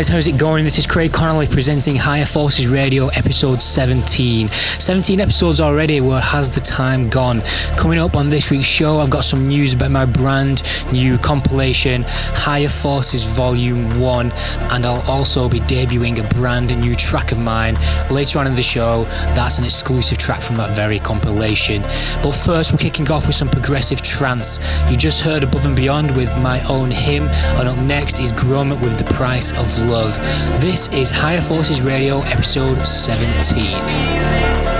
guys, how's it going? This is Craig Connelly presenting Higher Forces Radio episode 17. 17 episodes already, where has the time gone? Coming up on this week's show, I've got some news about my brand new compilation, Higher Forces Volume 1, and I'll also be debuting a brand new track of mine later on in the show. That's an exclusive track from that very compilation. But first, we're kicking off with some progressive trance. You just heard Above and Beyond with my own hymn, and up next is Grum with The Price of Love. This is Higher Forces Radio episode 17.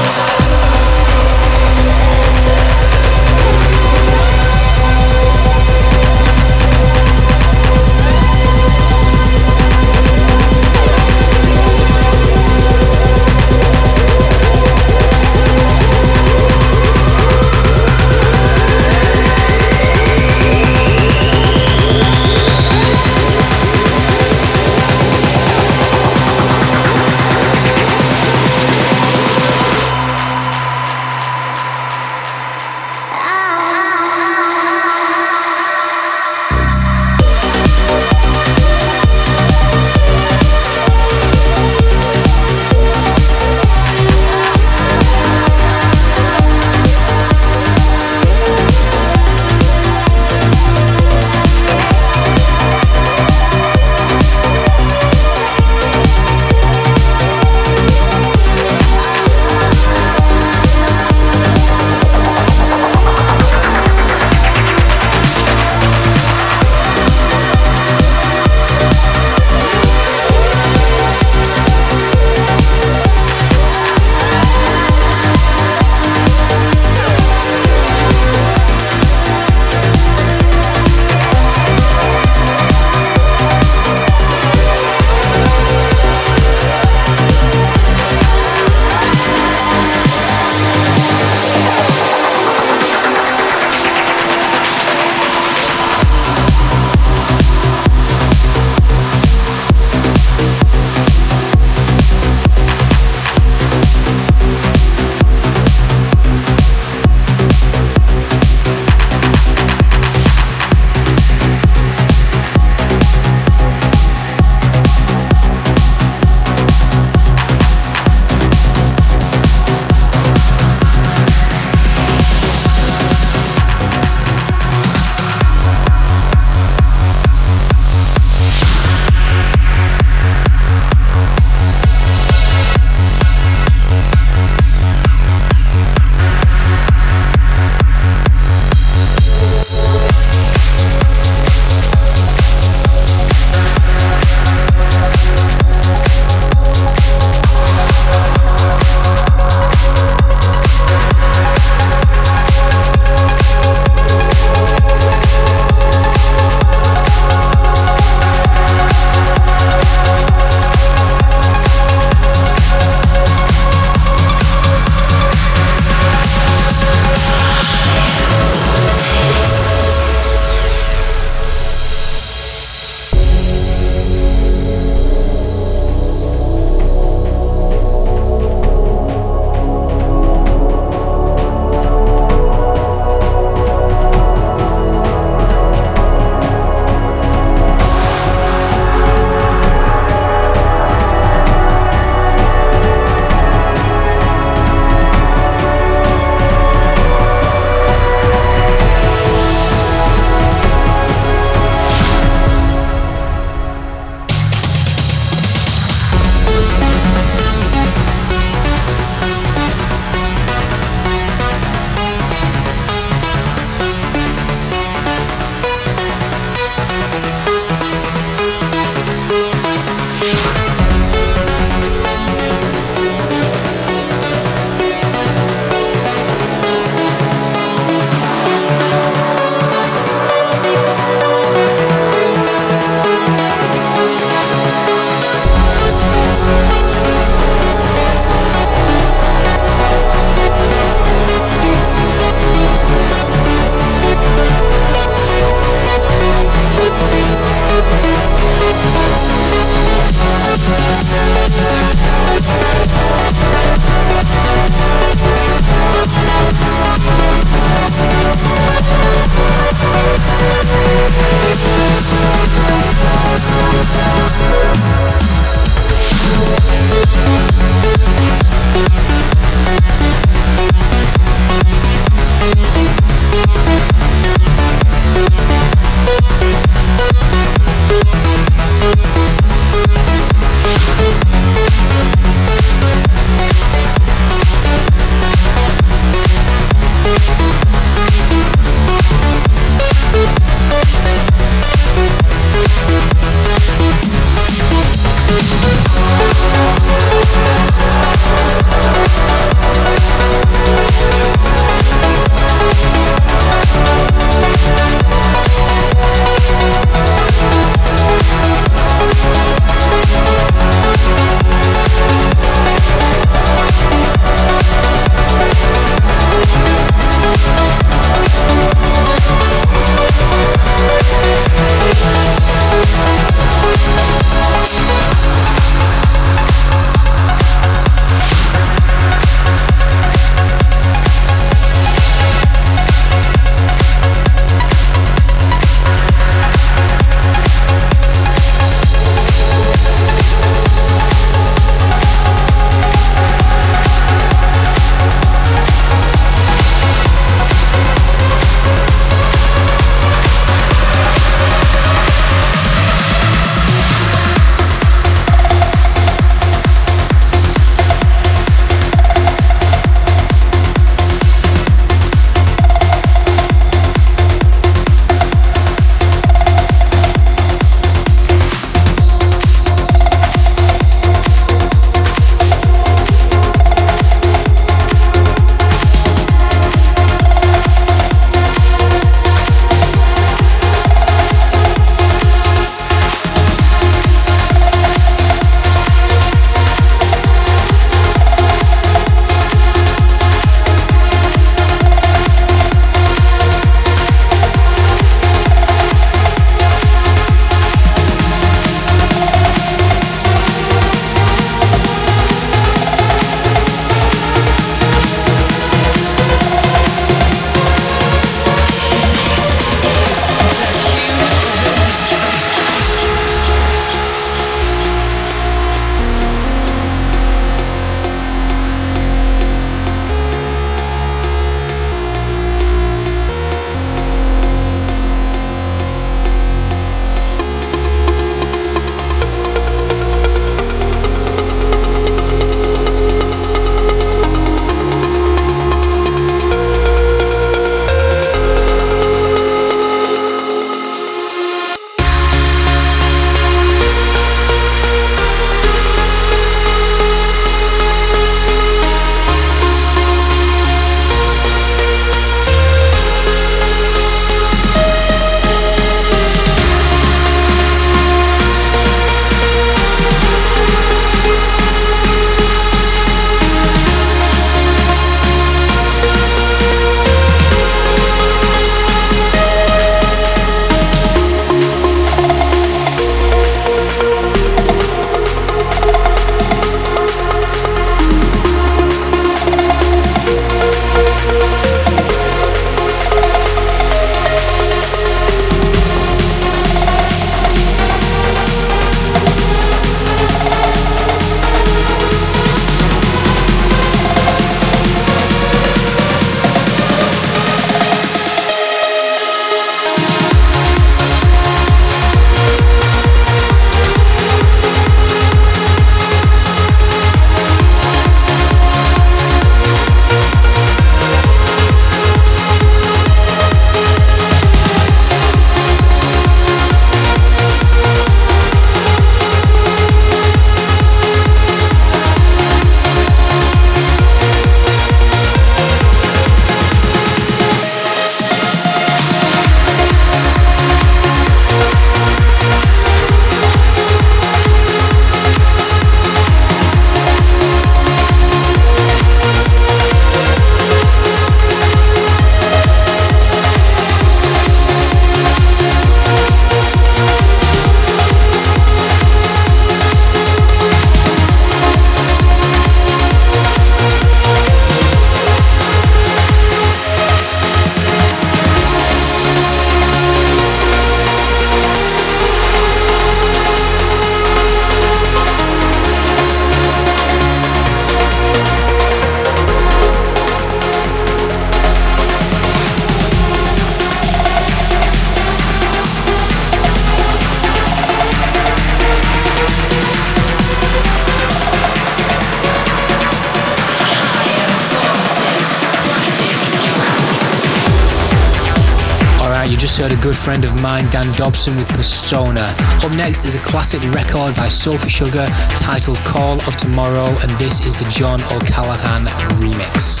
Friend of mine, Dan Dobson, with Persona. Up next is a classic record by Sophie Sugar titled Call of Tomorrow, and this is the John O'Callaghan remix.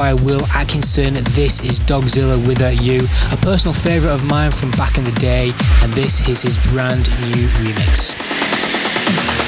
By Will Atkinson. This is Dogzilla Without You, a personal favourite of mine from back in the day, and this is his brand new remix.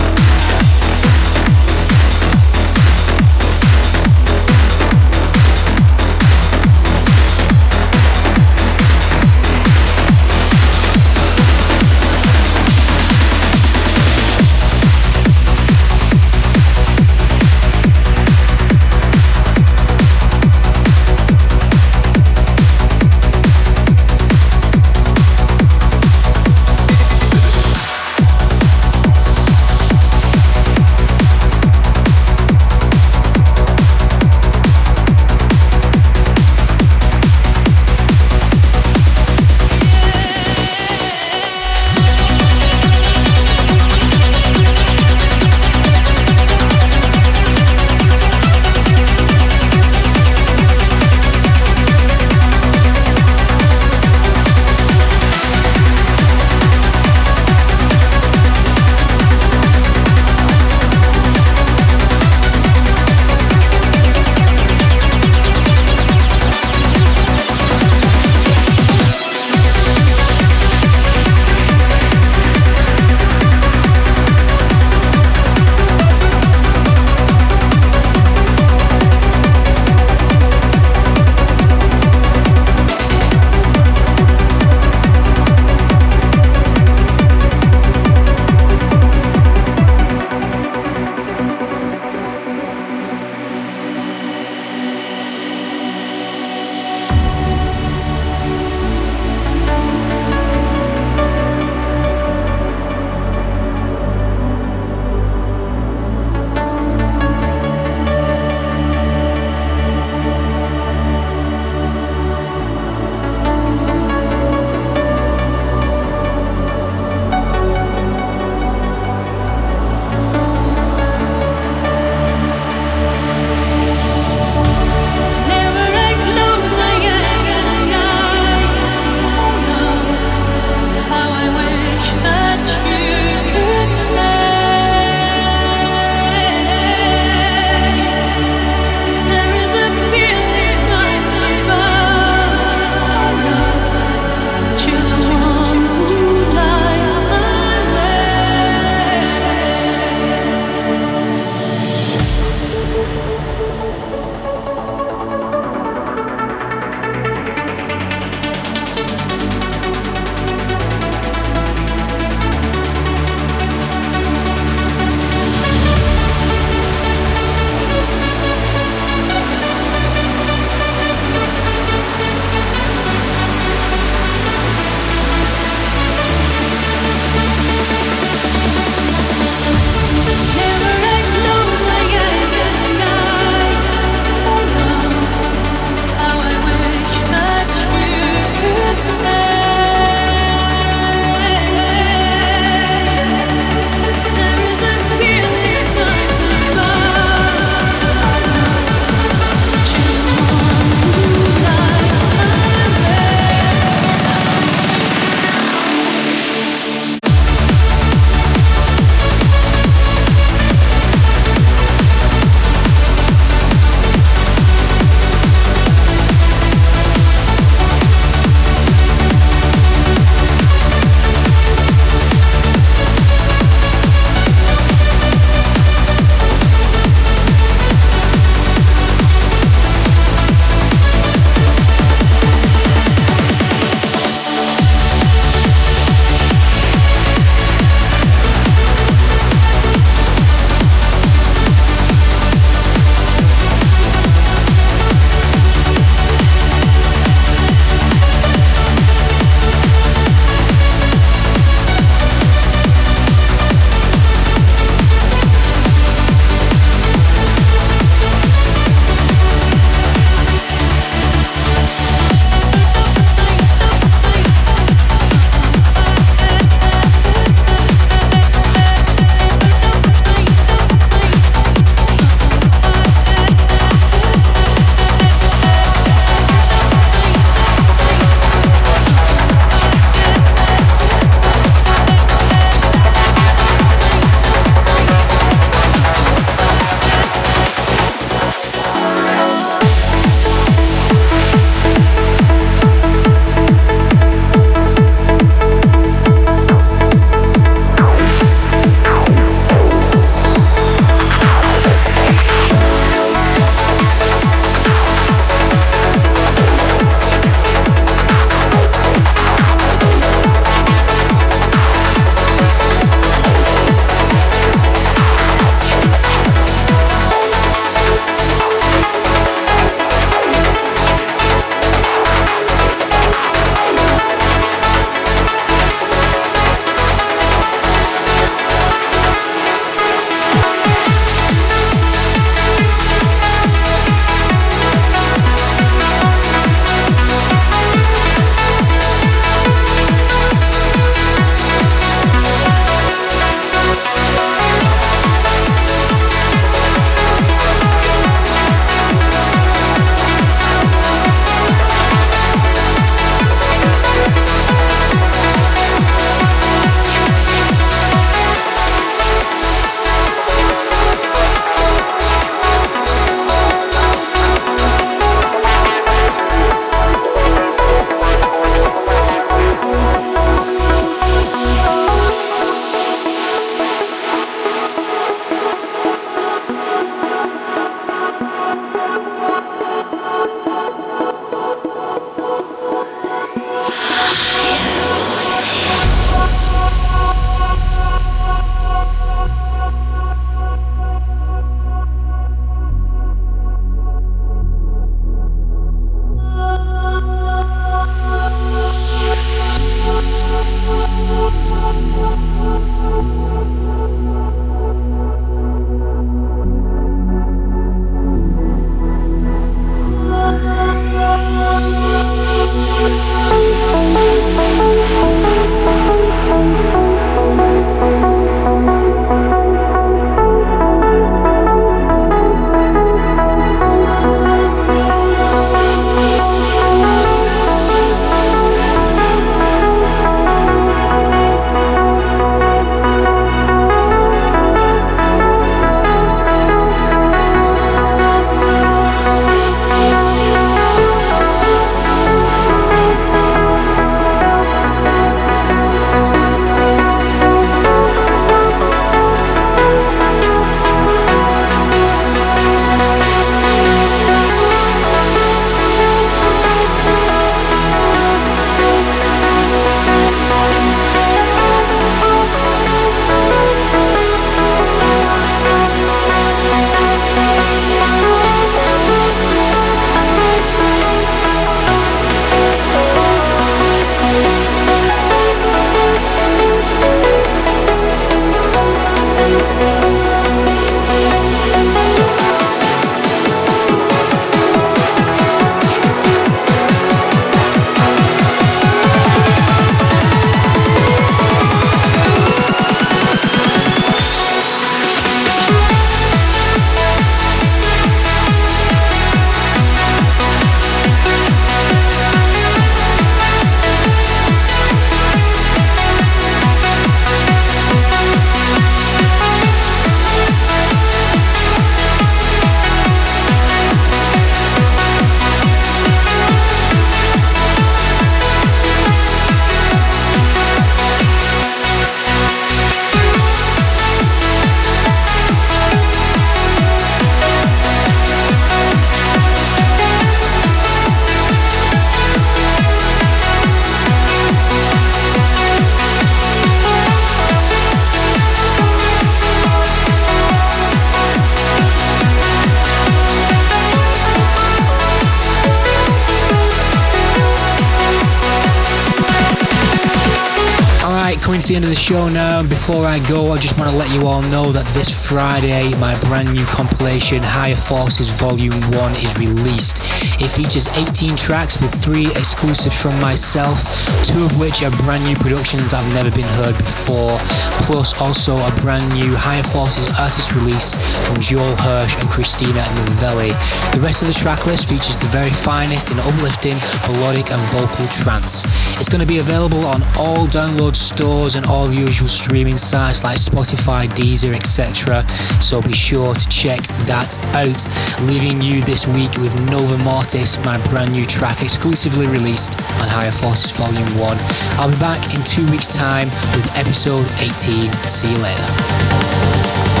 Before I go, I just want to let you all know that this Friday, my brand new compilation, Higher Forces Volume 1, is released. It features 18 tracks with three exclusives from myself, two of which are brand new productions that have never been heard before, plus also a brand new Higher Forces artist release from Joel Hirsch and Christina Novelli. The rest of the track list features the very finest in uplifting, melodic, and vocal trance. It's going to be available on all download stores and all the usual streaming sites like Spotify, Deezer, etc. So be sure to check that out. Leaving you this week with Nova Mortis, my brand new track exclusively released on Higher Forces Volume 1. I'll be back in two weeks' time with episode 18. See you later.